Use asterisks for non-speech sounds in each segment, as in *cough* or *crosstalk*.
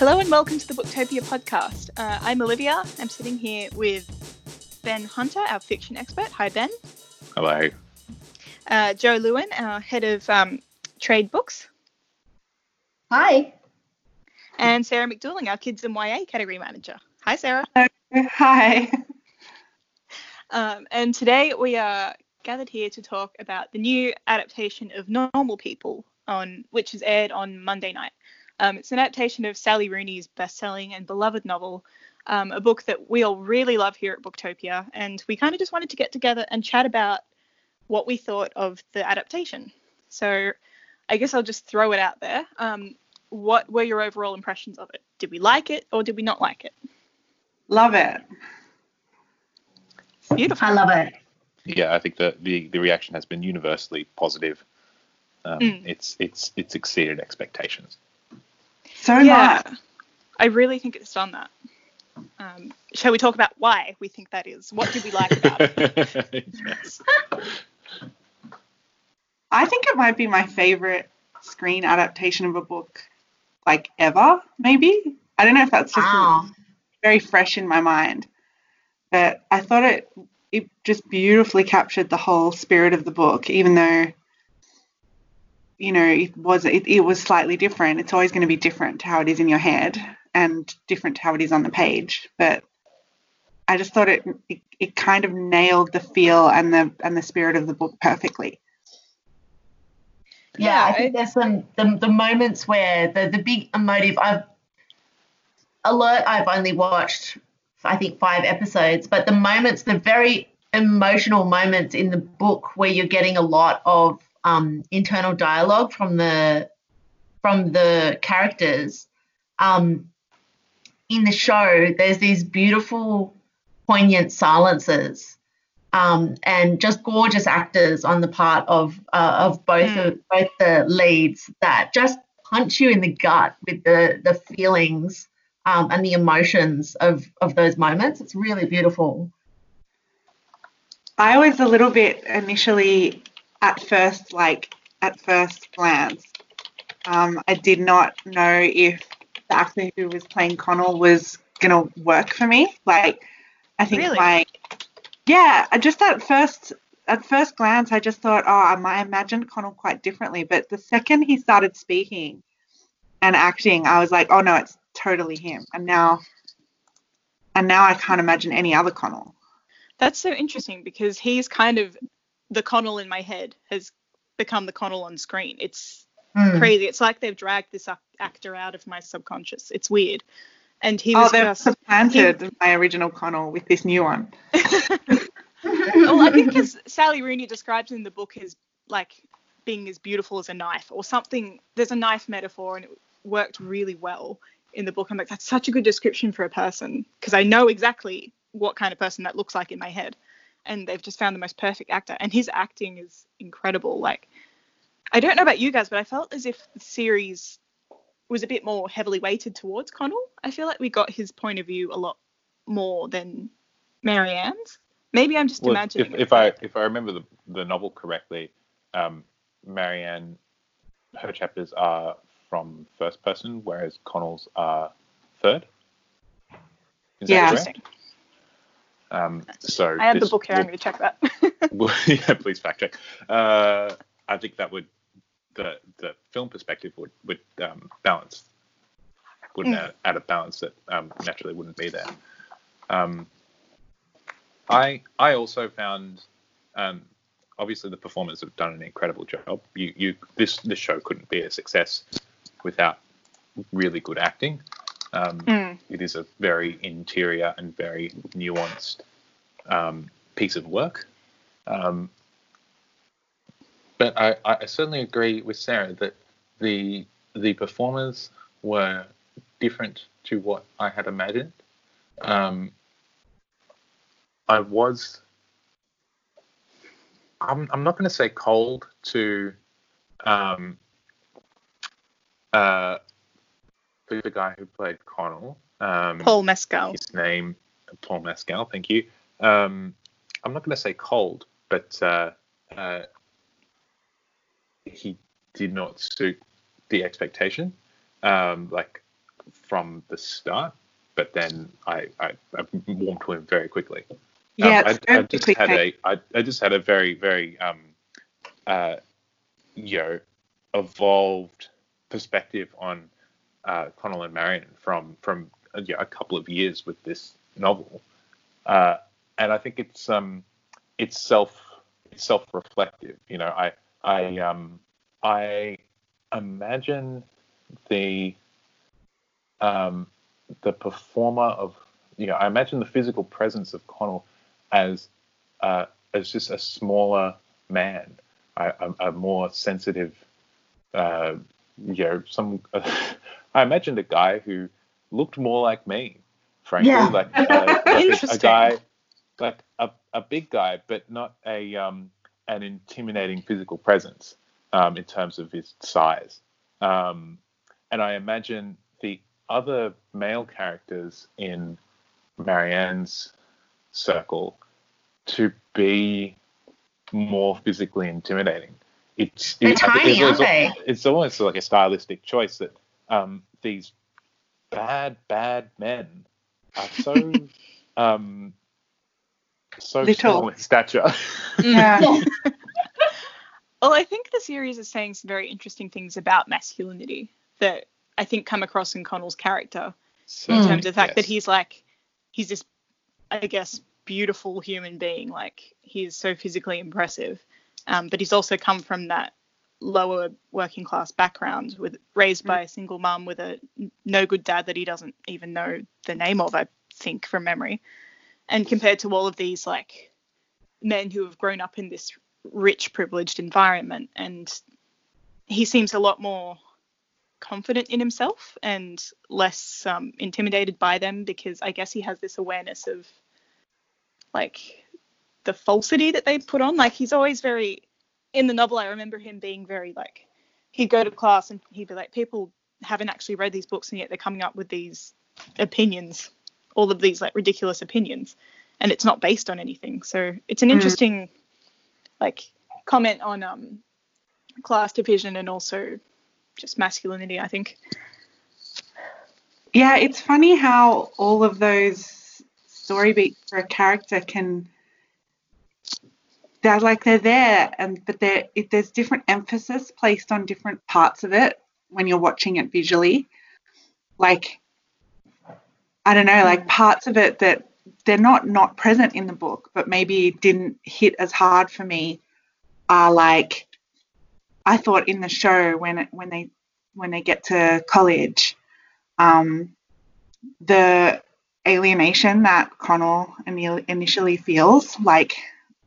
Hello and welcome to the Booktopia podcast. Uh, I'm Olivia. I'm sitting here with Ben Hunter, our fiction expert. Hi, Ben. Hello. Uh, Joe Lewin, our head of um, trade books. Hi. And Sarah McDuling, our kids and YA category manager. Hi, Sarah. Hi. Um, and today we are gathered here to talk about the new adaptation of Normal People, on which is aired on Monday night. Um, it's an adaptation of Sally Rooney's best-selling and beloved novel, um, a book that we all really love here at Booktopia, and we kind of just wanted to get together and chat about what we thought of the adaptation. So I guess I'll just throw it out there. Um, what were your overall impressions of it? Did we like it or did we not like it? Love it. Beautiful. I love it. Yeah, I think the the, the reaction has been universally positive. Um, Mm. It's it's it's exceeded expectations. So yeah, much. I really think it's done that. Um, shall we talk about why we think that is? What did we like about it? yes. *laughs* I think it might be my favorite screen adaptation of a book, like ever, maybe. I don't know if that's just Wow. very fresh in my mind, but I thought it it just beautifully captured the whole spirit of the book, even though you know it was it, it was slightly different. It's always going to be different to how it is in your head and different to how it is on the page, but I just thought it, it it kind of nailed the feel and the and the spirit of the book perfectly. Yeah, Yeah, I think there's some the, the moments where the the big emotive. I've alert. I've only watched I think five episodes, but the moments, the very emotional moments in the book where you're getting a lot of um, internal dialogue from the from the characters. Um, in the show, there's these beautiful, poignant silences um, and just gorgeous actors on the part of uh, of both Mm. of both the leads that just punch you in the gut with the the feelings um, and the emotions of of those moments. It's really beautiful. I was a little bit initially at first, like at first glance, um, I did not know if the actor who was playing Connell was gonna work for me. Like, I think Really? my yeah, I just at first at first glance, I just thought, oh, I might imagine Connell quite differently. But the second he started speaking and acting, I was like, oh no, it's totally him. And now, and now I can't imagine any other Connell. That's so interesting because he's kind of the Connell in my head has become the Connell on screen. It's Mm. crazy. It's like they've dragged this actor out of my subconscious. It's weird. And he Oh, was they've just supplanted my original Connell with this new one. *laughs* *laughs* well, I think as Sally Rooney describes in the book as like being as beautiful as a knife or something. There's a knife metaphor and it worked really well in the book. I'm like, that's such a good description for a person because I know exactly what kind of person that looks like in my head. And they've just found the most perfect actor. And his acting is incredible. Like, I don't know about you guys, but I felt as if the series was a bit more heavily weighted towards Connell. I feel like we got his point of view a lot more than Marianne's. Maybe I'm just Well, imagining. if, if I if I remember the, the novel correctly, um, Marianne, her chapters are from first person, whereas Connell's are third. Is that Yeah. correct? Um, so I have the book here. I'm going to check that. *laughs* well, yeah, please fact check. Uh, I think that would the the film perspective would would um, balance would Mm. add, add a balance that um, naturally wouldn't be there. Um, I I also found um, obviously the performers have done an incredible job. You you this this show couldn't be a success without really good acting. Um, Mm. it is a very interior and very nuanced um, piece of work. Um, but I, I certainly agree with Sarah that the the performers were different to what I had imagined. Um, I was. I'm, I'm not going to say cold to um, uh, the, the guy who played Connell. Um, Paul Mescal. his name, Paul Mescal. Thank you. Um, I'm not going to say cold, but uh, uh, he did not suit the expectation. Um, like from the start, but then I, I, I warmed to him very quickly. Yeah, Um, it's I, I just quick had a I, I just had a very very um uh you know evolved perspective on uh, Connell and Marianne from from uh, yeah, a couple of years with this novel, uh, and I think it's um it's self self reflective. You know, I I um I imagine the um the performer of you know I imagine the physical presence of Connell as uh, as just a smaller man, a, a more sensitive, uh, you know, some. *laughs* I imagined a guy who looked more like me, frankly, Yeah. like, uh, like a, a guy, like a, a big guy, but not a um, an intimidating physical presence um, in terms of his size. Um, and I imagine the other male characters in Marianne's circle to be more physically intimidating. It's They're it- tiny, it's, aren't they? it's almost like a stylistic choice that um, these bad, bad men are so *laughs* um, so Little. small in stature. Yeah. *laughs* Well, I think the series is saying some very interesting things about masculinity that I think come across in Connell's character So, in terms of the fact that he's like he's this I guess beautiful human being like he's so physically impressive um, but he's also come from that lower working class background with raised by a single mum with a no good dad that he doesn't even know the name of I think from memory and compared to all of these like men who have grown up in this rich privileged environment and he seems a lot more confident in himself and less um, intimidated by them because I guess he has this awareness of like the falsity that they put on. Like he's always very in the novel. I remember him being very like he'd go to class and he'd be like, people haven't actually read these books and yet they're coming up with these opinions, all of these like ridiculous opinions, and it's not based on anything. So it's an Mm. interesting like comment on um class division and also just masculinity. I think. Yeah, it's funny how all of those story beats for a character can they're like they're there and but there it, there's different emphasis placed on different parts of it when you're watching it visually. Like I don't know, like parts of it that they're not not present in the book, but maybe didn't hit as hard for me are like I thought in the show when it, when they when they get to college um, the alienation that Connell initially feels, like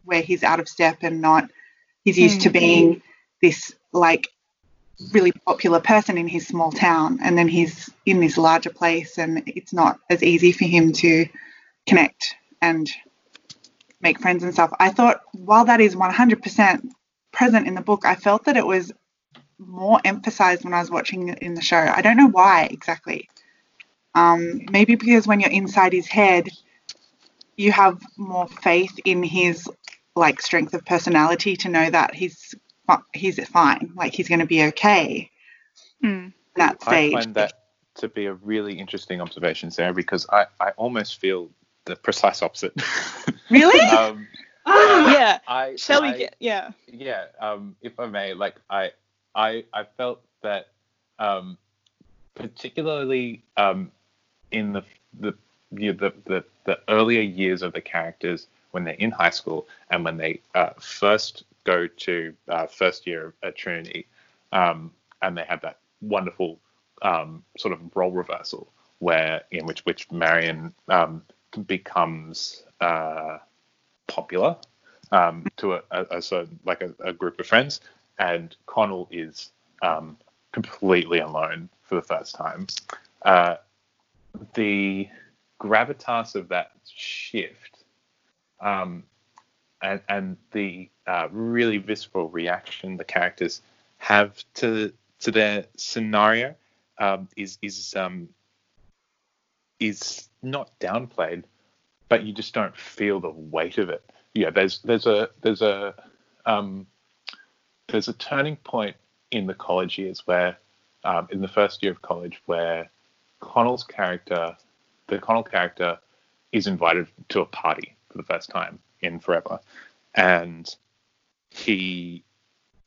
where he's out of step and not, he's used to Mm. being this like really popular person in his small town, and then he's in this larger place, and it's not as easy for him to connect and make friends and stuff. I thought while that is 100% present in the book, I felt that it was more emphasized when I was watching it in the show. I don't know why exactly. Um, maybe because when you're inside his head, you have more faith in his like strength of personality to know that he's he's fine, like he's going to be okay Mm. at that I stage. find that to be a really interesting observation, Sarah, because I, I almost feel the precise opposite. *laughs* Really? um, *laughs* Yeah. I, Shall we get? Yeah. yeah um if i may like i i i felt that um particularly um in the the you know, the, the the earlier years of the characters when they're in high school and when they uh, first go to uh, first year at Trinity, um, and they have that wonderful um, sort of role reversal where in which which Marianne um, becomes uh, popular um, to a, a, a like a, a group of friends, and Connell is um, completely alone for the first time. Uh, the gravitas of that shift um, and, and the uh, really visceral reaction the characters have to to their scenario um, is is um, is not downplayed, but you just don't feel the weight of it. Yeah, there's there's a there's a um, there's a turning point in the college years where um, in the first year of college where Connell's character, the Connell character, is invited to a party for the first time in forever, and he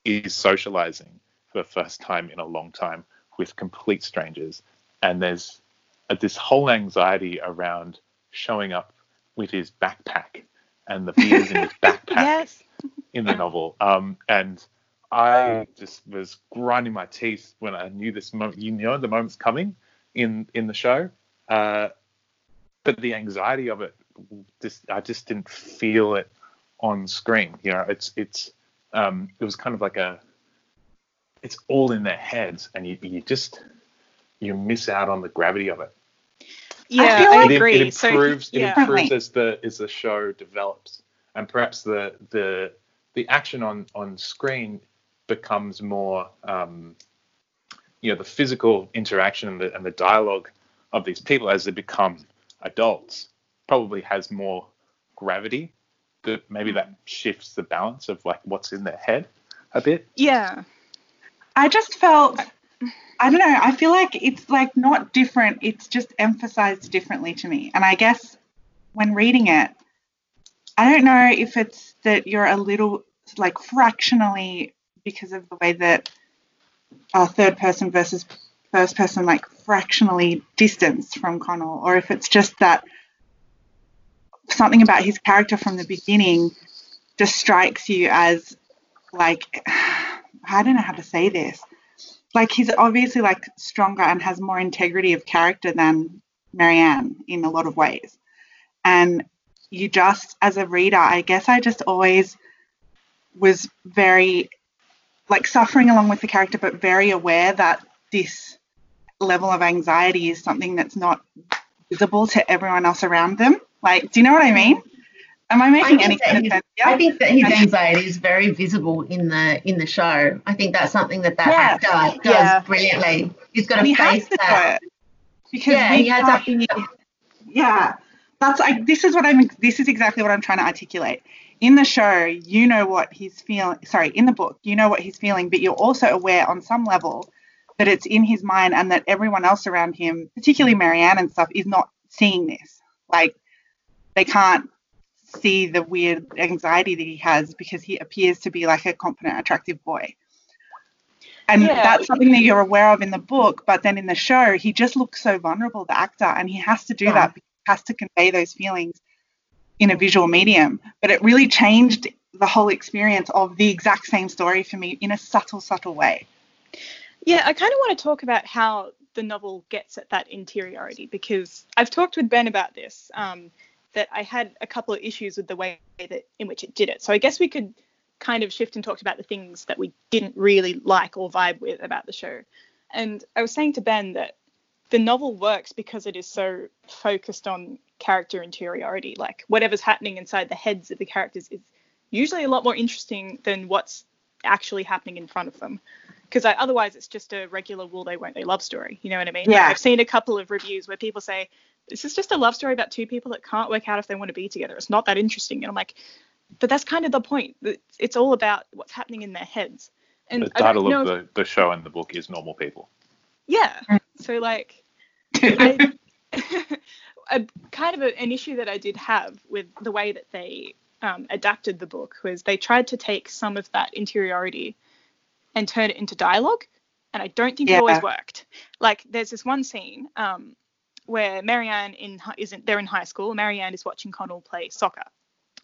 is socializing for the first time in a long time with complete strangers, and there's a, this whole anxiety around showing up with his backpack and the beers in his *laughs* backpack Yes. in the novel. Um, and I just was grinding my teeth when I knew this moment. You know, the moment's coming in in the show, uh, but the anxiety of it, just I just didn't feel it on screen. You know, it's it's um, it was kind of like a, it's all in their heads, and you you just you miss out on the gravity of it. Yeah, feel I, like- It, agree. it So, improves. it improves as the as the show develops, and perhaps the the the action on on screen becomes more, um, you know, the physical interaction and the and the dialogue of these people as they become adults probably has more gravity. That maybe that shifts the balance of like what's in their head a bit. yeah. I just felt I don't know, I feel like it's like not different, it's just emphasized differently to me. And I guess when reading it, I don't know if it's that you're a little like fractionally because of the way that uh, third person versus first person like fractionally distanced from Connell, or if it's just that something about his character from the beginning just strikes you as like *sighs* I don't know how to say this. Like he's obviously like stronger and has more integrity of character than Marianne in a lot of ways. And you just as a reader, I guess I just always was very like suffering along with the character but very aware that this level of anxiety is something that's not visible to everyone else around them. Like, do you know what I mean? Am I making I any kind of sense? I think that his anxiety is very visible in the in the show. I think that's something that that Yes. actor does Yeah. brilliantly. He's got a he face to that. it because Yeah, he has can't- yeah that's like this is what i'm this is exactly what i'm trying to articulate in the show you know what he's feeling sorry in the book you know what he's feeling but you're also aware on some level that it's in his mind and that everyone else around him particularly marianne and stuff is not seeing this like they can't see the weird anxiety that he has because he appears to be like a confident attractive boy and Yeah. that's something that you're aware of in the book but then in the show he just looks so vulnerable the actor and he has to do Yeah. that because he has to convey those feelings in a visual medium but it really changed the whole experience of the exact same story for me in a subtle subtle way Yeah, I kind of want to talk about how the novel gets at that interiority because I've talked with Ben about this. Um, that I had a couple of issues with the way that in which it did it. So I guess we could kind of shift and talk about the things that we didn't really like or vibe with about the show. And I was saying to Ben that the novel works because it is so focused on character interiority. Like whatever's happening inside the heads of the characters is usually a lot more interesting than what's actually happening in front of them. Because otherwise, it's just a regular will they won't they love story. You know what I mean? Like, Yeah. I've seen a couple of reviews where people say this is just a love story about two people that can't work out if they want to be together. It's not that interesting. And I'm like, but that's kind of the point. It's, it's all about what's happening in their heads. And The I don't title know of if- the, the show and the book is Normal People. yeah. So like, *laughs* I, *laughs* a kind of a, an issue that I did have with the way that they um, adapted the book was they tried to take some of that interiority and turn it into dialogue, and I don't think it always worked. Like, there's this one scene um, where Marianne in isn't they're in high school. Marianne is watching Connell play soccer,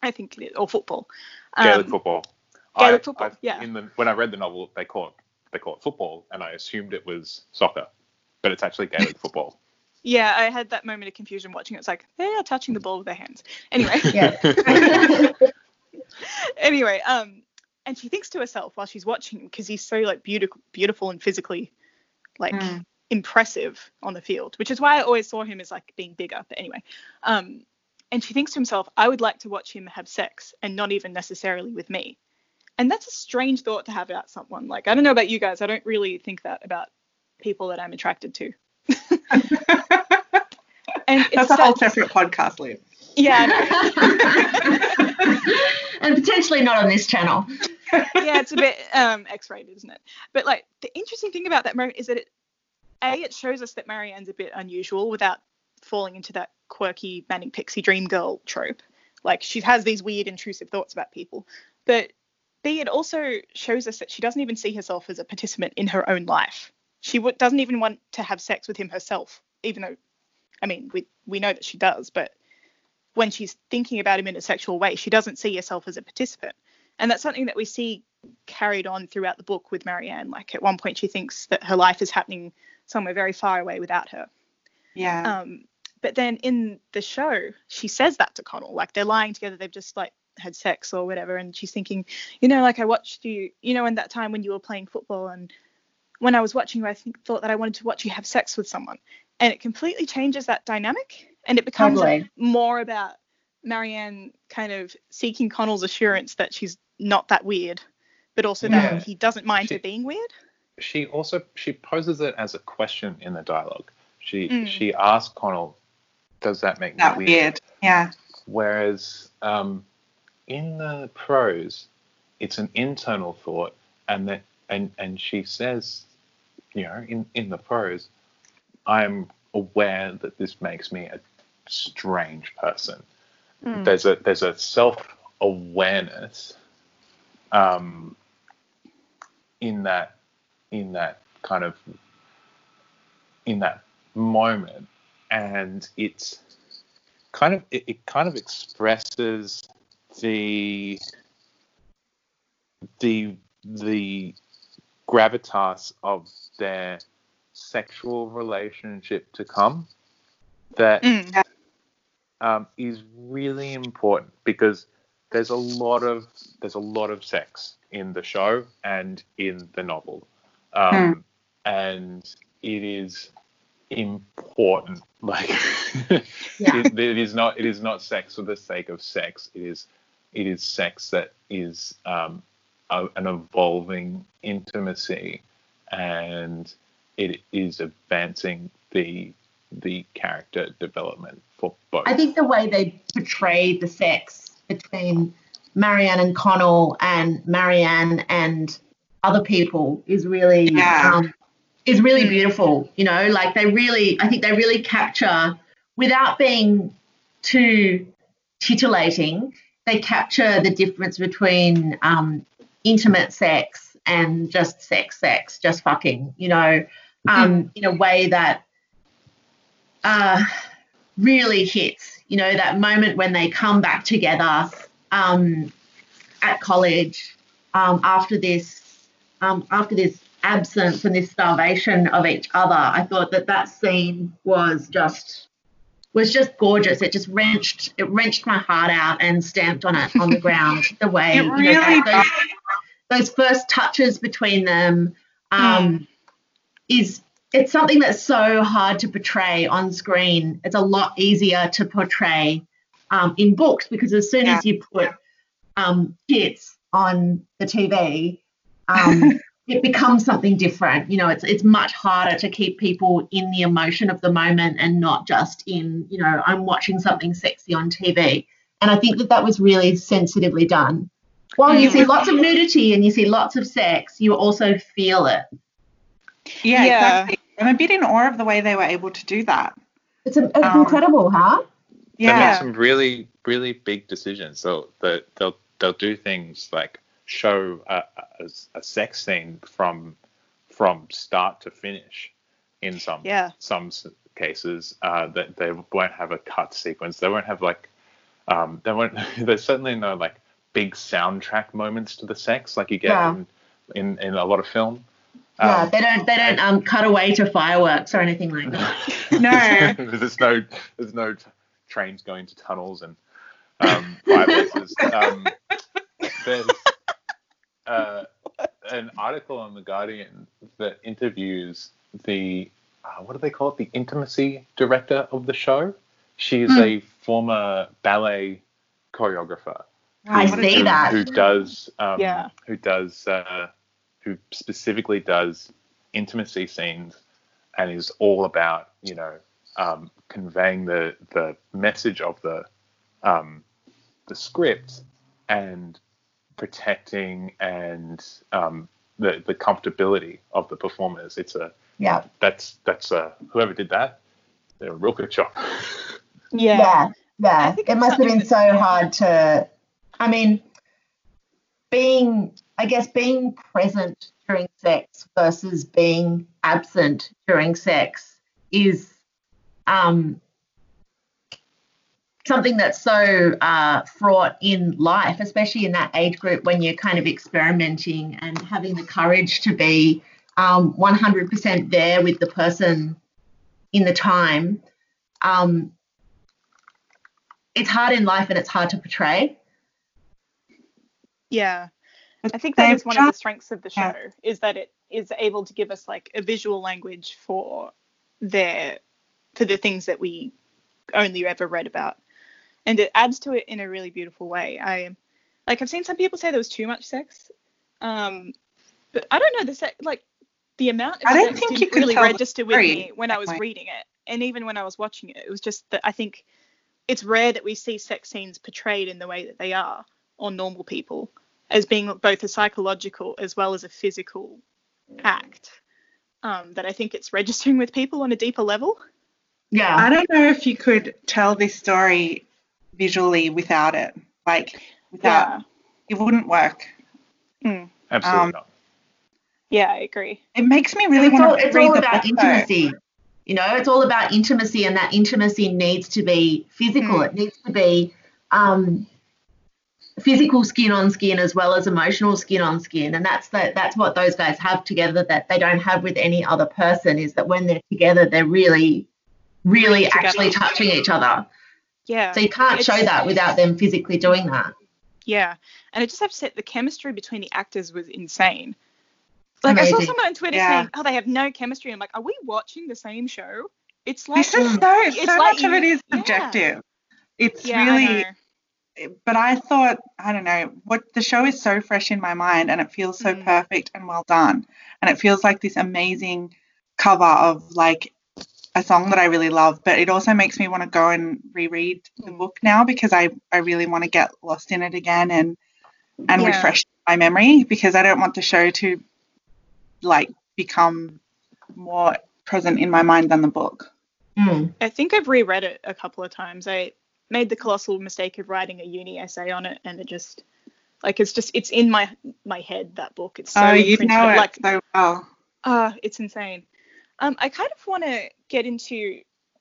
I think, or football. Gaelic Um, football. Gaelic I- football, I- yeah. In the, when I read the novel, they call it they call it football, and I assumed it was soccer, but it's actually Gaelic *laughs* football. Yeah, I had that moment of confusion watching it. It's like they are touching the ball with their hands. Anyway. *laughs* yeah. *laughs* anyway, um, and she thinks to herself while she's watching him because he's so like beautiful, beautiful and physically like Mm. Impressive on the field, which is why I always saw him as like being bigger. But anyway, um, and she thinks to himself, I would like to watch him have sex and not even necessarily with me. And that's a strange thought to have about someone. Like I don't know about you guys, I don't really think that about people that I'm attracted to. *laughs* and it's that's a whole separate podcast Liv. yeah, *laughs* and potentially not on this channel. yeah, it's a bit um, X-rated, isn't it? But like the interesting thing about that moment is that it a it shows us that Marianne's a bit unusual without falling into that quirky manic pixie dream girl trope. Like she has these weird intrusive thoughts about people, but B it also shows us that she doesn't even see herself as a participant in her own life. She w- doesn't even want to have sex with him herself, even though, I mean, we we know that she does, but when she's thinking about him in a sexual way, she doesn't see herself as a participant. And that's something that we see carried on throughout the book with Marianne. Like at one point, she thinks that her life is happening somewhere very far away without her. Yeah. Um, but then in the show, she says that to Connell. Like they're lying together. They've just like had sex or whatever. And she's thinking, you know, like I watched you, you know, in that time when you were playing football and when I was watching you, I think, thought that I wanted to watch you have sex with someone. And it completely changes that dynamic. And it becomes Totally. more about Marianne kind of seeking Connell's assurance that she's not that weird, but also Yeah. that he doesn't mind She- her being weird. She also she poses it as a question in the dialogue. She Mm. she asks Connell, "Does that make that me weird. Yeah. Whereas um, in the prose, it's an internal thought, and that and and she says, you know, in in the prose, I'm aware that this makes me a strange person. Mm. There's a there's a self awareness, um, in that in that kind of in that moment, and it's kind of it, it kind of expresses the the the gravitas of their sexual relationship to come that Mm. um, is really important because there's a lot of there's a lot of sex in the show and in the novel, um, and it is important. *laughs* Like Yeah. it, it is not it is not sex for the sake of sex. It is it is sex that is um, a, an evolving intimacy, and it is advancing the the character development for both. I think the way they portray the sex between Marianne and Connell and Marianne and other people is really Yeah. um, is really beautiful. You know, like they really, I think they really capture without being too titillating. They capture the difference between um, intimate sex and just sex, sex, just fucking. You know, um, in a way that uh, really hits. You know, that moment when they come back together um, at college um, after this, um, after this absence and this starvation of each other. I thought that that scene was just was just gorgeous. It just wrenched it wrenched my heart out and stamped on it on the ground. *laughs* The way It you know, really that- those, those first touches between them um, is it's something that's so hard to portray on screen. It's a lot easier to portray um, in books because as soon as you put um, tits on the TV, um, *laughs* it becomes something different. You know, it's it's much harder to keep people in the emotion of the moment and not just in you know I'm watching something sexy on TV. And I think that that was really sensitively done. While you see lots of nudity and you see lots of sex, you also feel it. Yeah, Yeah. exactly. I'm a bit in awe of the way they were able to do that. It's, a, it's Um, incredible, huh? Yeah. They make some really, really big decisions. So they'll they'll, they'll do things like show a, a, a sex scene from from start to finish. In some Yeah. some cases, uh, that they won't have a cut sequence. They won't have like um, they won't. *laughs* There's certainly no like big soundtrack moments to the sex like you get Yeah. in, in in a lot of film. Yeah, Um, they don't they don't um, cut away to fireworks or anything like that. *laughs* No. *laughs* there's no there's no t- trains going to tunnels and um, fireplaces. Um, there's uh, *laughs* an article on the Guardian that interviews the uh, what do they call it? The intimacy director of the show. She is Hmm. a former ballet choreographer. I What a see who, that. who does um, Yeah. who does uh, who specifically does intimacy scenes and is all about you know um, conveying the the message of the um, the script and protecting and um, the the comfortability of the performers. It's a Yeah. That's that's uh, whoever did that. They're a real good shot. *laughs* Yeah. Yeah. Yeah. I think It must have been so that's- hard to, I mean, being, I guess, being present during sex versus being absent during sex is um, something that's so uh, fraught in life, especially in that age group when you're kind of experimenting and having the courage to be um, 100% there with the person in the time. Um, it's hard in life and it's hard to portray. Yeah. I think that is one of the strengths of the yeah. show is that it is able to give us like a visual language for their for the things that we only ever read about. And it adds to it in a really beautiful way. I like I've seen some people say there was too much sex. Um but I don't know the se- like the amount of I don't think you didn't could really tell register with me when I was that way. reading it. And even when I was watching it, it was just that I think it's rare that we see sex scenes portrayed in the way that they are on normal people as being both a psychological as well as a physical act. Um, that I think it's registering with people on a deeper level. Yeah. I don't know if you could tell this story visually without it. Like without Yeah. it wouldn't work. Mm. Absolutely Um, not. Yeah, I agree. It makes me really it's all, want to it's read all about book, though. intimacy. You know, it's all about intimacy, and that intimacy needs to be physical. Mm. It needs to be um, physical skin on skin as well as emotional skin on skin, and that's the, that's what those guys have together that they don't have with any other person. Is that when they're together, they're really, really Together. actually touching each other. Yeah. So you can't show that without them physically doing that. Yeah. And I just have to say the chemistry between the actors was insane. Like I saw someone on Twitter Yeah. saying, "Oh, they have no chemistry." I'm like, "Are we watching the same show?" It's like This is so It's so like much of it is you- is yeah. subjective. It's yeah, really know. but I thought, I don't know, what the show is so fresh in my mind and it feels so Mm. perfect and well done. And it feels like this amazing cover of like a song that I really love, but it also makes me want to go and reread the Mm. book now because I, I really want to get lost in it again and and Yeah. refresh my memory because I don't want the show to like become more present in my mind than the book. Mm. I think I've reread it a couple of times. I made the colossal mistake of writing a uni essay on it, and it just like it's just it's in my my head that book. It's so oh, you know it like so well. Ah, it's insane. Um, I kind of want to get into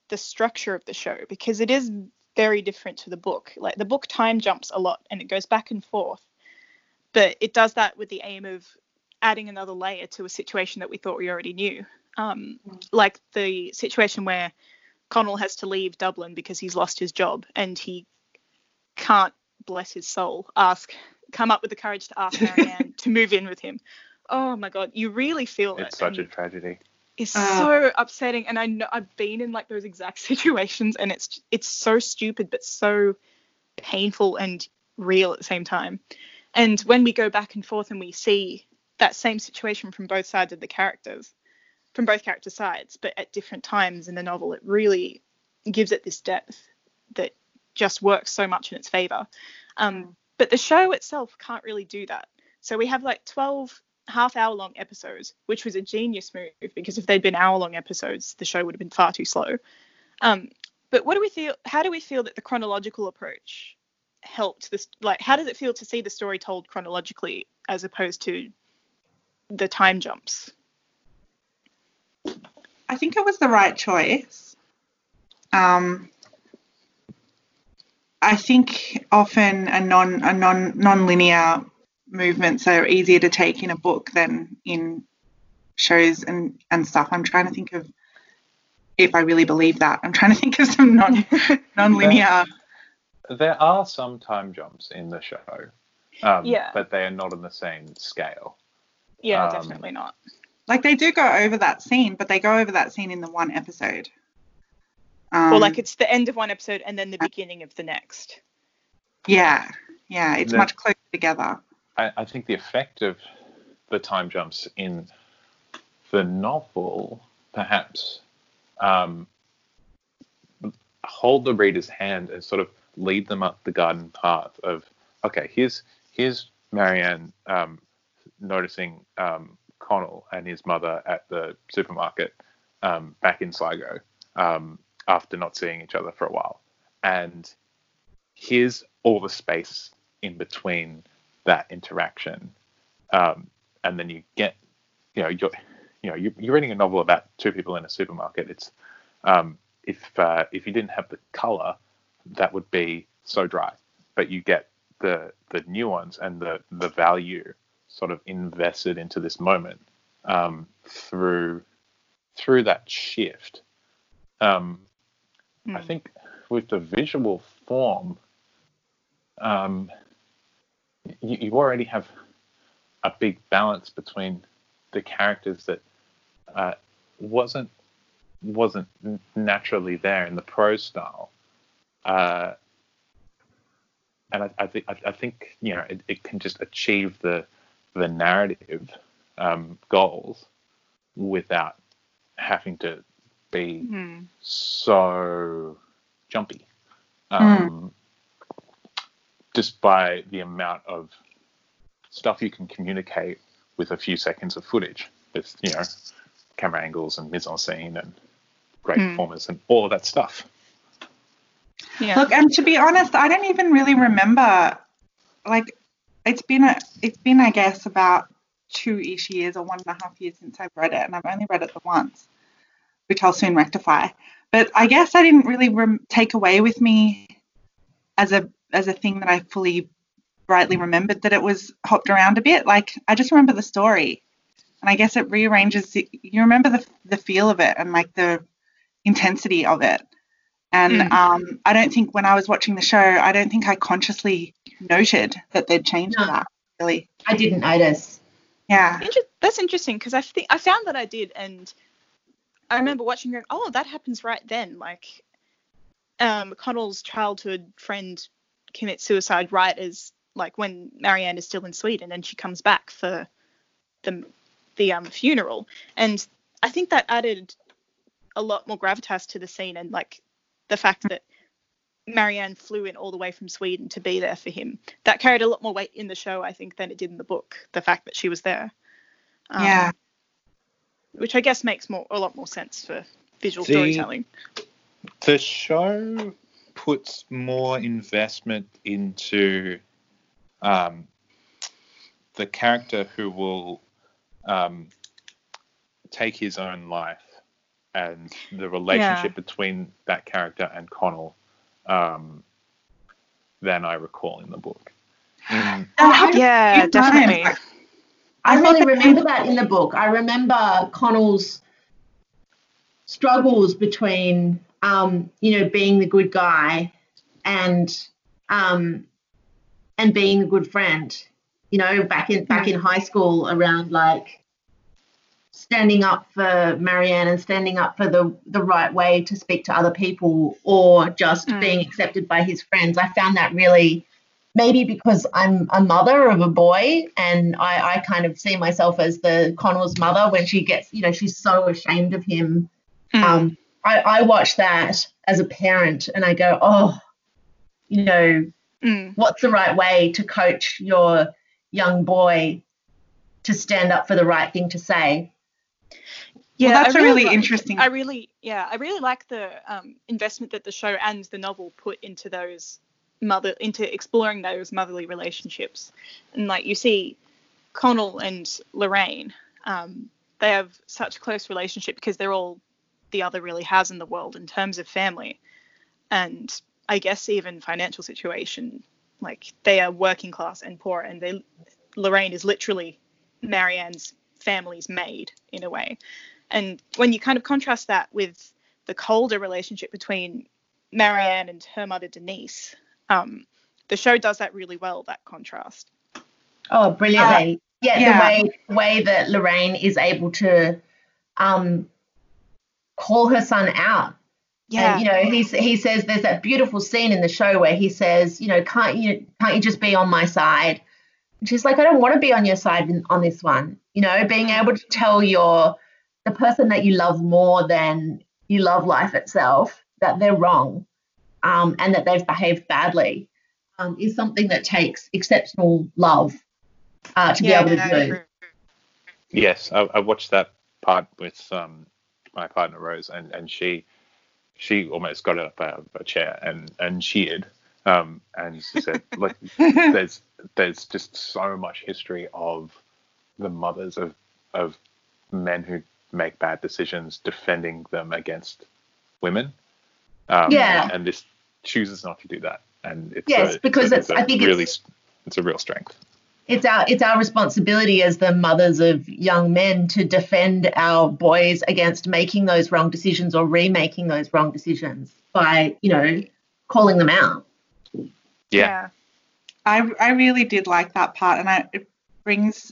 the structure of the show because it is very different to the book. Like the book time jumps a lot and it goes back and forth, but it does that with the aim of adding another layer to a situation that we thought we already knew. Um, like the situation where Connell has to leave Dublin because he's lost his job and he can't, bless his soul, ask, come up with the courage to ask Marianne *laughs* to move in with him. Oh my god, you really feel It's it. such a tragedy. It's Uh, so upsetting, and I know I've been in like those exact *laughs* situations, and it's it's so stupid but so painful and real at the same time. And when we go back and forth and we see that same situation from both sides of the characters, from both character sides, but at different times in the novel, it really gives it this depth that just works so much in its favor. Um, but the show itself can't really do that. So we have like 12 half hour long episodes, which was a genius move because if they'd been hour long episodes, the show would have been far too slow. Um, but what do we feel? How do we feel that the chronological approach helped this? Like, how does it feel to see the story told chronologically as opposed to the time jumps? I think it was the right choice. Um, I think often a non a non non-linear movements are easier to take in a book than in shows and and stuff. I'm trying to think of if I really believe that. I'm trying to think of some non *laughs* non-linear. There are some time jumps in the show, um, Yeah. but they are not on the same scale. Yeah, Um, definitely not. Like they do go over that scene, but they go over that scene in the one episode. Um, or like it's the end of one episode and then the beginning of the next. yeah, yeah, it's The- much closer together. I, I think the effect of the time jumps in the novel perhaps um, hold the reader's hand and sort of lead them up the garden path of okay here's here's Marianne um, noticing um, Connell and his mother at the supermarket um, back in Sligo um, after not seeing each other for a while. And here's all the space in between that interaction. Um, and then you get, you know, you're, you know, you're, you're, reading a novel about two people in a supermarket. It's, um, if, uh, if you didn't have the color, that would be so dry, but you get the, the nuance and the, the value sort of invested into this moment um, through through that shift. Um, mm. I hmm. think with the visual form, um, you, you, already have a big balance between the characters that uh, wasn't wasn't naturally there in the prose style. Uh, and I, I think I, think you know it, it, can just achieve the the narrative um, goals without having to be mm. so jumpy. Um, mm. Just by the amount of stuff you can communicate with a few seconds of footage, with you know camera angles and mise en scene and great mm. performance and all of that stuff. Yeah. Look, and to be honest, I don't even really remember. Like, it's been a, it's been I guess about two-ish years or one and a half years since I've read it, and I've only read it the once, which I'll soon rectify. But I guess I didn't really rem- take away with me as a as a thing that I fully brightly remembered that it was hopped around a bit. Like I just remember the story, and I guess it rearranges. The, you remember the the feel of it and like the intensity of it. And mm. um, I don't think when I was watching the show, I don't think I consciously noted that they'd changed no, that. Really, I didn't notice. Yeah, that's interesting because I think I found that I did, and I remember watching going, oh, that happens right then. Like, um, Connell's childhood friend commits suicide right as like when Marianne is still in Sweden and she comes back for the the um, funeral, and I think that added a lot more gravitas to the scene and like the fact that Marianne flew in all the way from Sweden to be there for him. That carried a lot more weight in the show, I think, than it did in the book. The fact that she was there. Um, yeah. Which I guess makes more a lot more sense for visual the, storytelling. The show puts more investment into um, the character who will um, take his own life and the relationship yeah. between that character and Connell um, than I recall in the book. Mm. Uh, yeah, definitely. I really remember that in the book. I remember Connell's struggles between, um, you know, being the good guy and um, and being a good friend. You know, back in back in high school, around like standing up for Marianne and standing up for the the right way to speak to other people or just mm. being accepted by his friends. I found that really maybe because I'm a mother of a boy and I, I kind of see myself as the Connell's mother when she gets, you know, she's so ashamed of him. Mm. Um, I, I watch that as a parent and I go, oh, you know, mm. what's the right way to coach your young boy to stand up for the right thing to say? Yeah, well, that's really a really interesting. I really, yeah, I really like the um, investment that the show and the novel put into those mother, into exploring those motherly relationships. And like you see, Connell and Lorraine, um, they have such close relationship because they're all the other really has in the world in terms of family, and I guess even financial situation. Like they are working class and poor, and they Lorraine is literally Marianne's family's maid in a way. And when you kind of contrast that with the colder relationship between Marianne and her mother Denise, um, the show does that really well. That contrast. Oh, brilliantly! Uh, yeah, yeah, the way way that Lorraine is able to um, call her son out. Yeah. And, you know, he he says there's that beautiful scene in the show where he says, you know, can't you can't you just be on my side? And she's like, I don't want to be on your side in, on this one. You know, being able to tell your the person that you love more than you love life itself that they're wrong um, and that they've behaved badly um, is something that takes exceptional love uh, to yeah, be able to do. Yes, I, I watched that part with um, my partner Rose, and, and she she almost got up out of a chair and and cheered. Um, and she said, *laughs* like, there's there's just so much history of the mothers of of men who make bad decisions, defending them against women. Um, Yeah. And this chooses not to do that, and it's Yes, a, because it's, it's- I think really it's- it's a real strength. It's our it's our responsibility as the mothers of young men to defend our boys against making those wrong decisions or remaking those wrong decisions by you know calling them out Yeah. I, I really did like that part, and I, it brings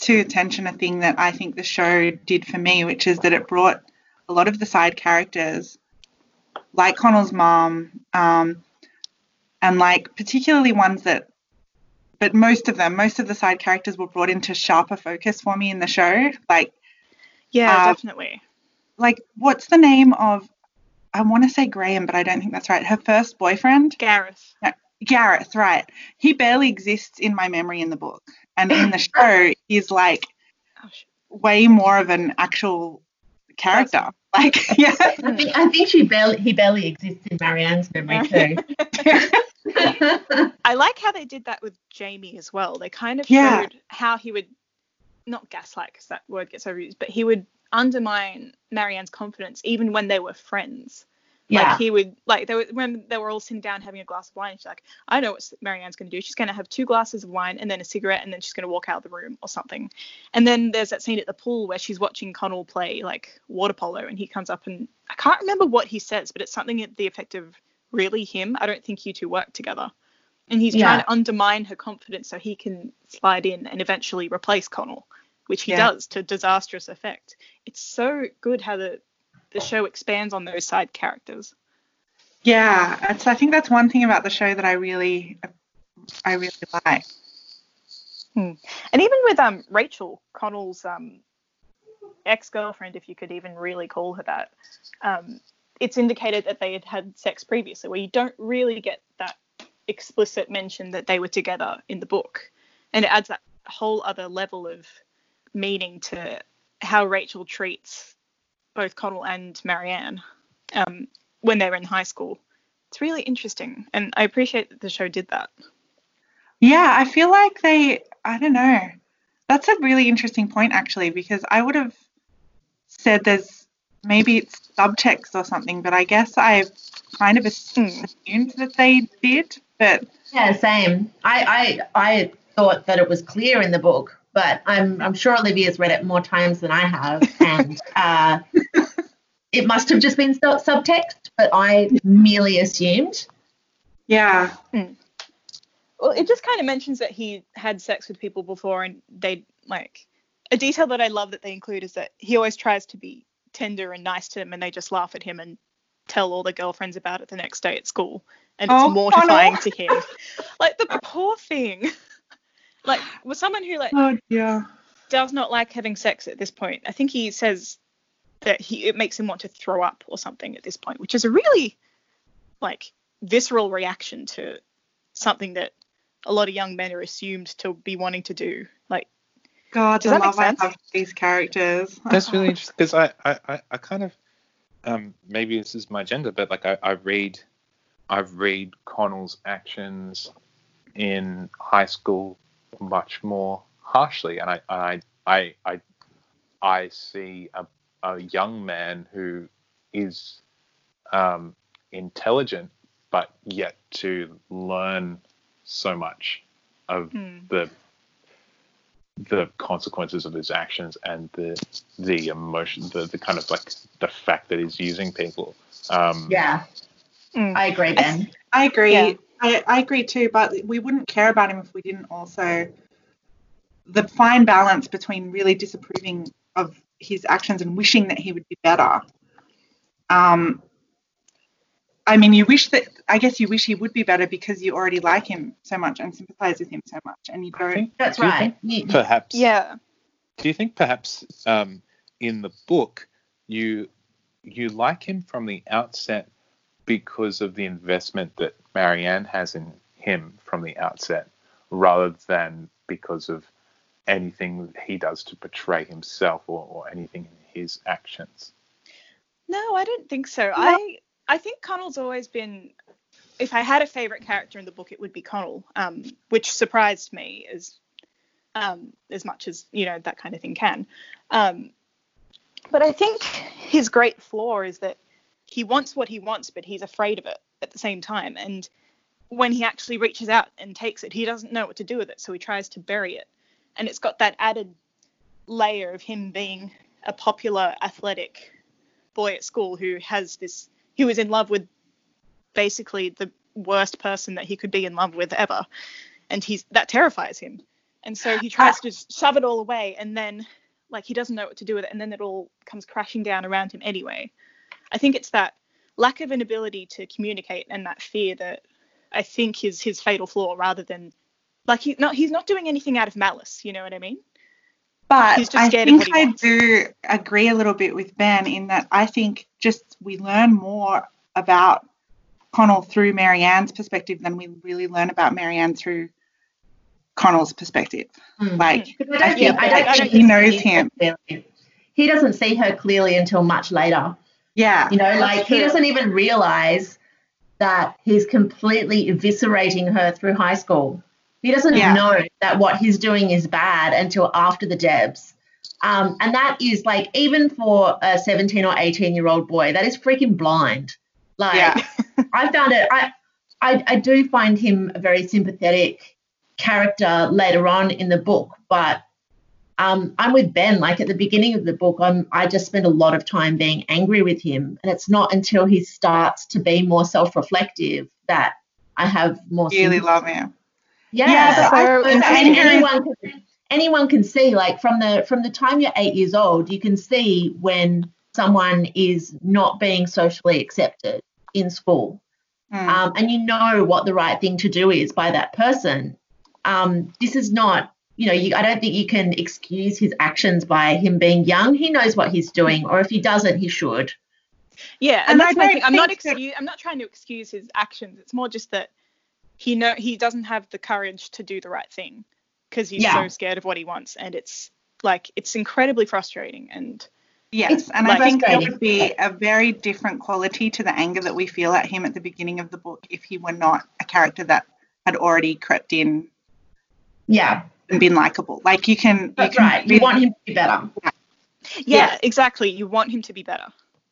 to attention a thing that I think the show did for me, which is that it brought a lot of the side characters, like Connell's mom, um, and like particularly ones that, but most of them, most of the side characters were brought into sharper focus for me in the show. Like, Yeah, Uh, definitely. like what's the name of? I want to say Graham, but I don't think that's right. Her first boyfriend. Gareth. Gareth, right. He barely exists in my memory in the book. And in the show, he's like Oh, way more of an actual character. Like, *laughs* yeah. I think I think she barely he barely exists in Marianne's memory too. *laughs* I like how they did that with Jamie as well. They kind of Yeah. showed how he would not gaslight because that word gets overused, but he would undermine Marianne's confidence even when they were friends. Yeah. Like he would like they were when they were all sitting down having a glass of wine. She's like, I know what Marianne's going to do. She's going to have two glasses of wine and then a cigarette, and then she's going to walk out of the room or something. And then there's that scene at the pool where she's watching Connell play like water polo, and he comes up and I can't remember what he says, but it's something at the effect of really him. I don't think you two work together. And he's trying to undermine her confidence so he can slide in and eventually replace Connell, which he Yeah. does to disastrous effect. It's so good how the the show expands on those side characters. Yeah. so I think that's one thing about the show that I really, I really like. And even with um Rachel Connell's um ex-girlfriend, if you could even really call her that, um, it's indicated that they had had sex previously, where you don't really get that explicit mention that they were together in the book, and it adds that whole other level of meaning to how Rachel treats both Connell and Marianne um, when they were in high school. It's really interesting, and I appreciate that the show did that. Yeah. I feel like they, I don't know. That's a really interesting point, actually, because I would have said there's maybe it's subtext or something, but I guess I kind of assumed that they did. But Yeah, same. I, I I thought that it was clear in the book, but I'm I'm sure Olivia's read it more times than I have, and *laughs* uh, it must have just been sub- subtext. But I merely assumed. yeah, Well, it just kind of mentions that he had sex with people before, and they like a detail that I love that they include is that he always tries to be tender and nice to them, and they just laugh at him and tell all the girlfriends about it the next day at school, and it's Oh, mortifying Connell. to him. like the poor thing. Like was someone who like oh dear. does not like having sex at this point. I think he says that he it makes him want to throw up or something at this point, which is a really like visceral reaction to something that a lot of young men are assumed to be wanting to do. Like God, Does the that love I sense? have for these characters. *laughs* That's really interesting because I, I, I, I kind of um, maybe this is my gender, but like I, I read I read Connell's actions in high school much more harshly, and I I I I, I see a, a young man who is um, intelligent, but yet to learn so much of hmm, the the consequences of his actions and the the emotion the, the kind of like the fact that he's using people um Yeah, mm. I agree, Ben. I agree. Yeah. I, I agree too, but we wouldn't care about him if we didn't also the fine balance between really disapproving of his actions and wishing that he would be better. Um, I mean, you wish that I guess you wish he would be better because you already like him so much and sympathize with him so much, and you don't. think- That's do right. think perhaps yeah. do you think perhaps um in the book you you like him from the outset because of the investment that Marianne has in him from the outset rather than because of anything he does to portray himself or, or anything in his actions. No, I don't think so. I I think Connell's always been. If I had a favorite character in the book, it would be Connell, um, which surprised me as um, as much as you know that kind of thing can. Um, but I think his great flaw is that he wants what he wants, but he's afraid of it at the same time. And when he actually reaches out and takes it, he doesn't know what to do with it, so he tries to bury it. And it's got that added layer of him being a popular athletic boy at school who has this who is in love with basically the worst person that he could be in love with ever and he's that terrifies him and so he tries to shove it all away and then like he doesn't know what to do with it and then it all comes crashing down around him anyway i think it's that lack of an ability to communicate and that fear that i think is his fatal flaw rather than like he's not he's not doing anything out of malice you know what i mean But I think I wants. do agree a little bit with Ben in that I think just we learn more about Connell through Marianne's perspective than we really learn about Marianne through Connell's perspective. Hmm. Like Because I don't feel think, I don't like think he knows him. He doesn't see her clearly until much later. Yeah. You know, like he doesn't even realize that he's completely eviscerating her through high school. He doesn't Yeah. know that what he's doing is bad until after the Debs. Um, and that is like, even for a 17 or 18 year old boy, that is freaking blind. Like, Yeah. I found it, I, I, I do find him a very sympathetic character later on in the book, but um, I'm with Ben. Like at the beginning of the book, I'm I just spend a lot of time being angry with him, and it's not until he starts to be more self-reflective that I have more. Really sympathy. love him. Yeah, Yeah, but I- I mean, anyone can, anyone can see like from the from the time you're eight years old, you can see when someone is not being socially accepted in school Mm. um, and you know what the right thing to do is by that person. Um, this is not, you know, you, I don't think you can excuse his actions by him being young. He knows what he's doing, or if he doesn't, he should. Yeah, And and, that's my thing. I'm not think that- excuse. I'm not trying to excuse his actions. It's more just that he know he doesn't have the courage to do the right thing because he's Yeah. so scared of what he wants, and it's like it's incredibly frustrating. And Yes, It's and I think there would be a very different quality to the anger that we feel at him at the beginning of the book if he were not a character that had already crept in Yeah, and been likable. Like you can, you that's can right. You want him to be better. yeah, Yeah. exactly. You want him to be better.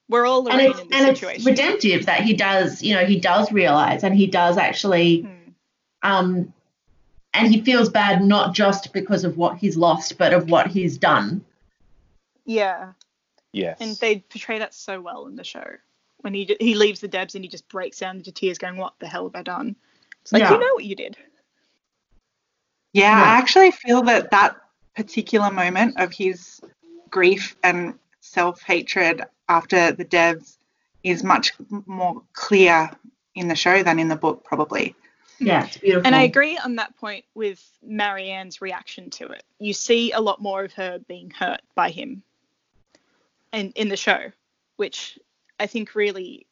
We're all And it's, in this and it's situation. redemptive that he does, you know, he does realize and he does actually, Hmm. um, and he feels bad not just because of what he's lost, but of what he's done. Yeah, Yes. and they portray that so well in the show. When he he leaves the Debs and he just breaks down into tears, going, "What the hell have I done?" It's like Yeah. you know what you did. Yeah, Yeah. I actually feel that that particular moment of his grief and self hatred after the Debs is much more clear in the show than in the book, probably. Yeah, it's beautiful. And I agree on that point with Marianne's reaction to it. You see a lot more of her being hurt by him in, in the show, which I think really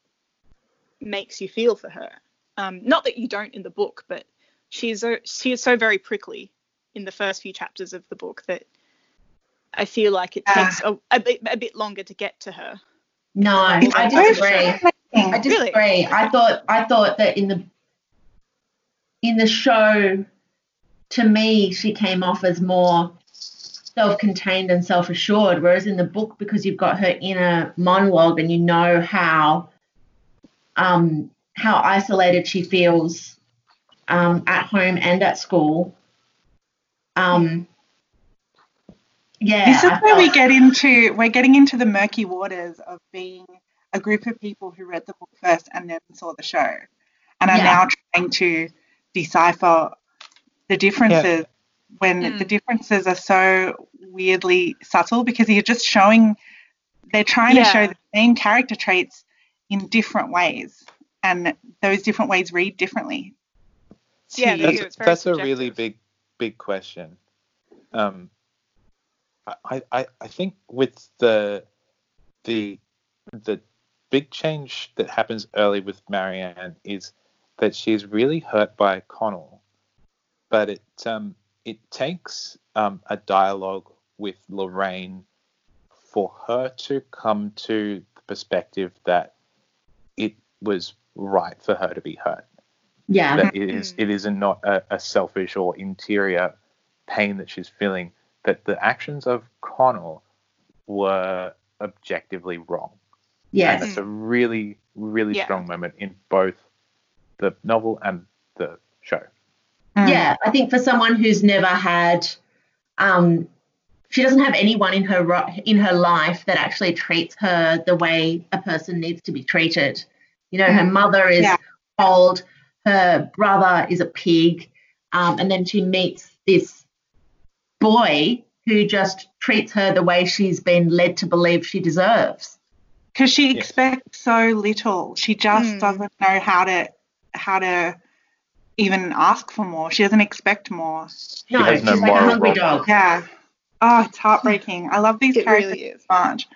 makes you feel for her. Um, not that you don't in the book, but she's a, she is so very prickly in the first few chapters of the book that I feel like it Ah. takes a, a, bit, a bit longer to get to her. No, I disagree. I Really? disagree. I thought I thought that in the in the show, to me, she came off as more self-contained and self-assured, whereas in the book, because you've got her inner monologue and you know how um, how isolated she feels um, at home and at school. Um, yeah, This is I where we get into we're getting into the murky waters of being a group of people who read the book first and then saw the show and are Yeah. now trying to decipher the differences when Mm. the differences are so weirdly subtle because you're just showing they're trying to show the same character traits in different ways and those different ways read differently. Yeah, to they you. do. It's very that's a really big big question um I, I i think with the the the big change that happens early with marianne is that she's really hurt by connell but it um it takes um, a dialogue with Lorraine for her to come to the perspective that it was right for her to be hurt. Yeah. That it is it is not a, a selfish or interior pain that she's feeling. That the actions of Connell were objectively wrong. And Yes. that's a really, really Yeah. strong moment in both the novel and the show. Mm. Yeah, I think for someone who's never had, um, she doesn't have anyone in her ro- in her life that actually treats her the way a person needs to be treated. You know, her Mm. mother is Yeah. cold, her brother is a pig, um, and then she meets this boy who just treats her the way she's been led to believe she deserves. because she Yes. expects so little. She just Mm. doesn't know how to how to even ask for more. She doesn't expect more. No, has no she's like a hungry role dog. Yeah. Oh, it's heartbreaking. I love these It characters really is. so much.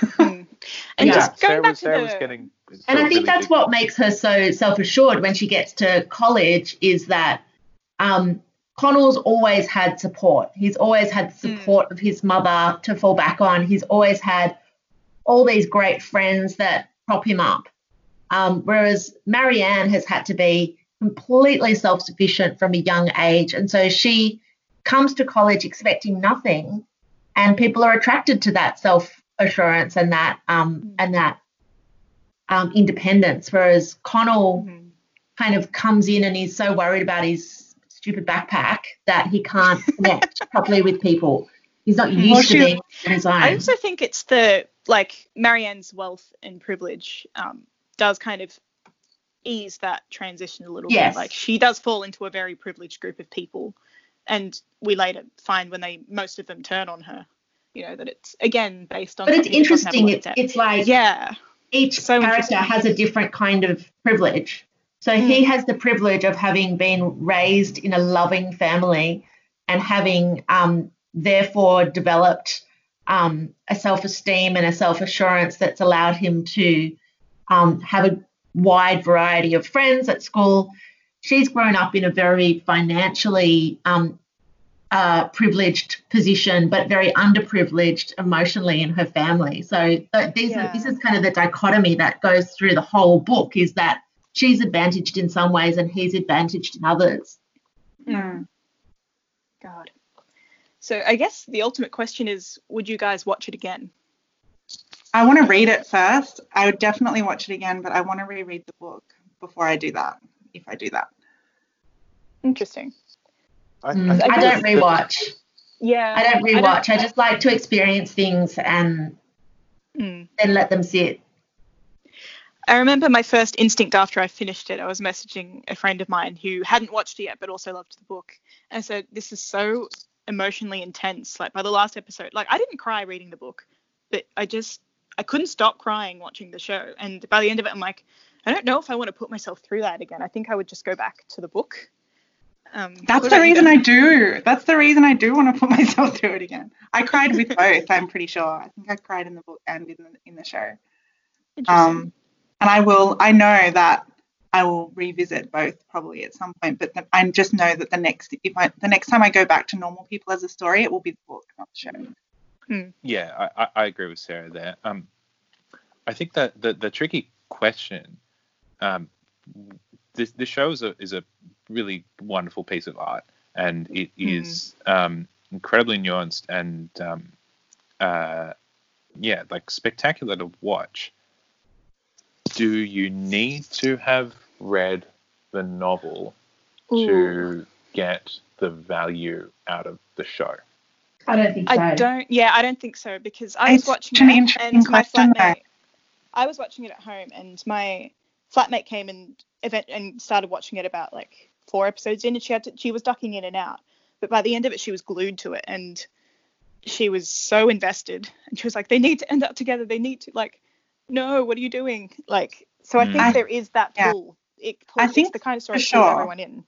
Mm. *laughs* And Yeah. just going Sarah, back was, to Sarah the was getting. And I really think that's big- what makes her so self-assured when she gets to college is that um, Connell's always had support. He's always had the Mm. support of his mother to fall back on. He's always had all these great friends that prop him up. Um, whereas Marianne has had to be completely self-sufficient from a young age, and so she comes to college expecting nothing, and people are attracted to that self-assurance and that um, Mm. and that um, independence, whereas Connell Mhm. kind of comes in and he's so worried about his stupid backpack that he can't *laughs* connect properly with people. He's not used Well, to she- being on his own. I also think it's the like Marianne's wealth and privilege um, does kind of ease that transition a little Yes. bit. Like she does fall into a very privileged group of people, and we later find when they most of them turn on her, you know, that it's again based on. But it's something that doesn't have a interesting. It's, it's like yeah, each so character has a different kind of privilege. So he has the privilege of having been raised in a loving family and having um, therefore developed um, a self-esteem and a self-assurance that's allowed him to um, have a wide variety of friends at school. She's grown up in a very financially um, uh, privileged position, but very underprivileged emotionally in her family. So th- these Yeah. are, this is kind of the dichotomy that goes through the whole book: is that she's advantaged in some ways and he's advantaged in others. Mm. God. So I guess the ultimate question is, would you guys watch it again? I want to read it first. I would definitely watch it again, but I want to reread the book before I do that. If I do that. Interesting. I, Mm, think I don't that- rewatch. Yeah. I don't rewatch. I, just like to experience things and Mm. then let them sit. I remember my first instinct after I finished it. I was messaging a friend of mine who hadn't watched it yet, but also loved the book, and I said, "This is so emotionally intense. Like by the last episode, like I didn't cry reading the book, but I just I couldn't stop crying watching the show. And by the end of it, I'm like, I don't know if I want to put myself through that again. I think I would just go back to the book. Um, That's the reason? I do. That's the reason I do want to put *laughs* myself through it again. I cried with *laughs* both. I'm pretty sure. I think I cried in the book and in the, in the show. Um, and I will. I know that I will revisit both probably at some point. But the, I just know that the next, if I, the next time I go back to normal people as a story, it will be the book, not the show. Yeah, I, I, I agree with Sarah there. Um, I think that the, the tricky question, um, this this show is a is a really wonderful piece of art, and it is um, incredibly nuanced and um, uh, yeah, like spectacular to watch. Do you need to have read the novel Ooh. to get the value out of the show? I don't think so. I don't. Yeah, I don't think so because I It's was watching such an it and my flatmate. I was watching it at home and my flatmate came and event and started watching it about like four episodes in and she had to, she was ducking in and out, but by the end of it she was glued to it and she was so invested and she was like they need to end up together they need to like no what are you doing like so I Mm. think I- there is that yeah. pull. It pulls, I think the kind of story that sure. everyone in.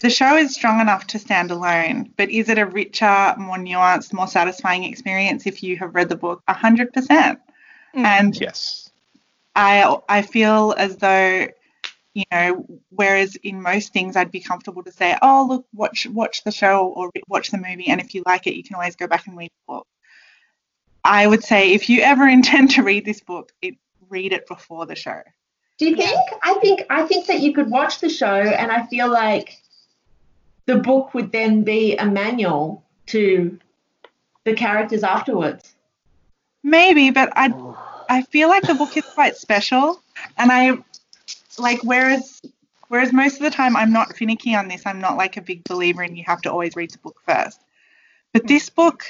The show is strong enough to stand alone, but is it a richer, more nuanced, more satisfying experience if you have read the book? A hundred percent. Mm. And Yes. I I feel as though you know, whereas in most things I'd be comfortable to say, oh look, watch watch the show or watch the movie, and if you like it, you can always go back and read the book. I would say if you ever *laughs* intend to read this book, it, read it before the show. Do you think? I think I think that you could watch the show, and I feel like the book would then be a manual to the characters afterwards. Maybe, but I I feel like the book is quite special, and I like whereas whereas most of the time I'm not finicky on this. I'm not like a big believer in you have to always read the book first. But this book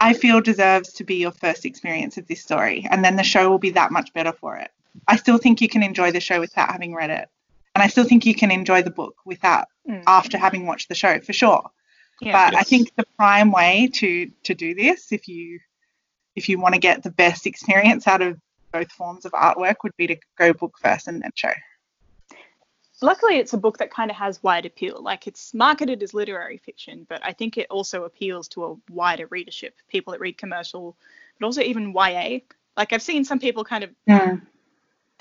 I feel deserves to be your first experience of this story, and then the show will be that much better for it. I still think you can enjoy the show without having read it, and I still think you can enjoy the book without Mm. after having watched the show for sure. Yeah. but I think the prime way to to do this, if you if you want to get the best experience out of both forms of artwork, would be to go book first and then show. Luckily, it's a book that kind of has wide appeal. Like it's marketed as literary fiction, but I think it also appeals to a wider readership, people that read commercial, but also even YA. Like I've seen some people kind of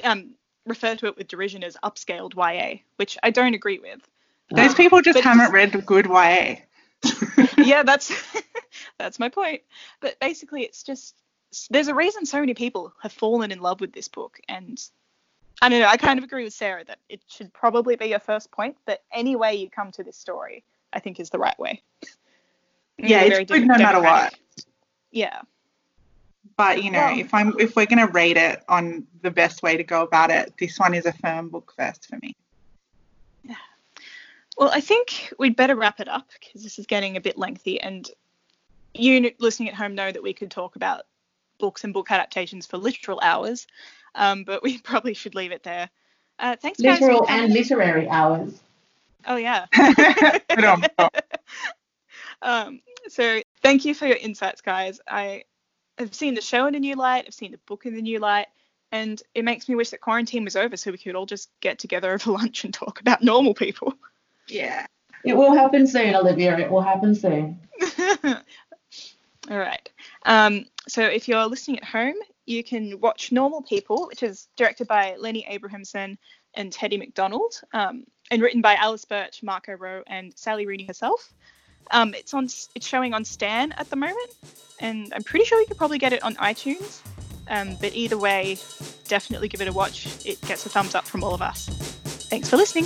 um, refer to it with derision as upscaled YA, which I don't agree with. Those people just haven't read good YA. *laughs* yeah, that's *laughs* that's my point. But basically, it's just there's a reason so many people have fallen in love with this book, and I don't know. I kind of agree with Sarah that it should probably be your first point. But any way you come to this story, I think is the right way. *laughs* Yeah, it's good no matter what. Yeah. But you know, Well- if I'm if we're gonna rate it on the best way to go about it, this one is a firm book first for me. Well, I think we'd better wrap it up because this is getting a bit lengthy, and you listening at home know that we could talk about books and book adaptations for literal hours, um, but we *laughs* probably should leave it there. Uh, thanks, guys. Literal coming. and literary hours. Oh yeah. *laughs* *laughs* Put on top. um, so thank you for your insights, guys. I have seen the show in a new light. I've seen the book in a new light. And it makes me wish that quarantine was over so we could all just get together over lunch and talk about normal people. Yeah. It will happen soon, Olivia. It will happen soon. *laughs* All right. Um, so if you're listening at home, you can watch Normal People, which is directed by Lenny Abrahamson and Hettie Macdonald, um, and written by Alice Birch, Mark O'Rowe, and Sally Rooney herself. Um, it's on. It's showing on Stan at the moment, and I'm pretty sure you could probably get it on iTunes. Um, but either way, definitely give it a watch. It gets a thumbs up from all of us. Thanks for listening.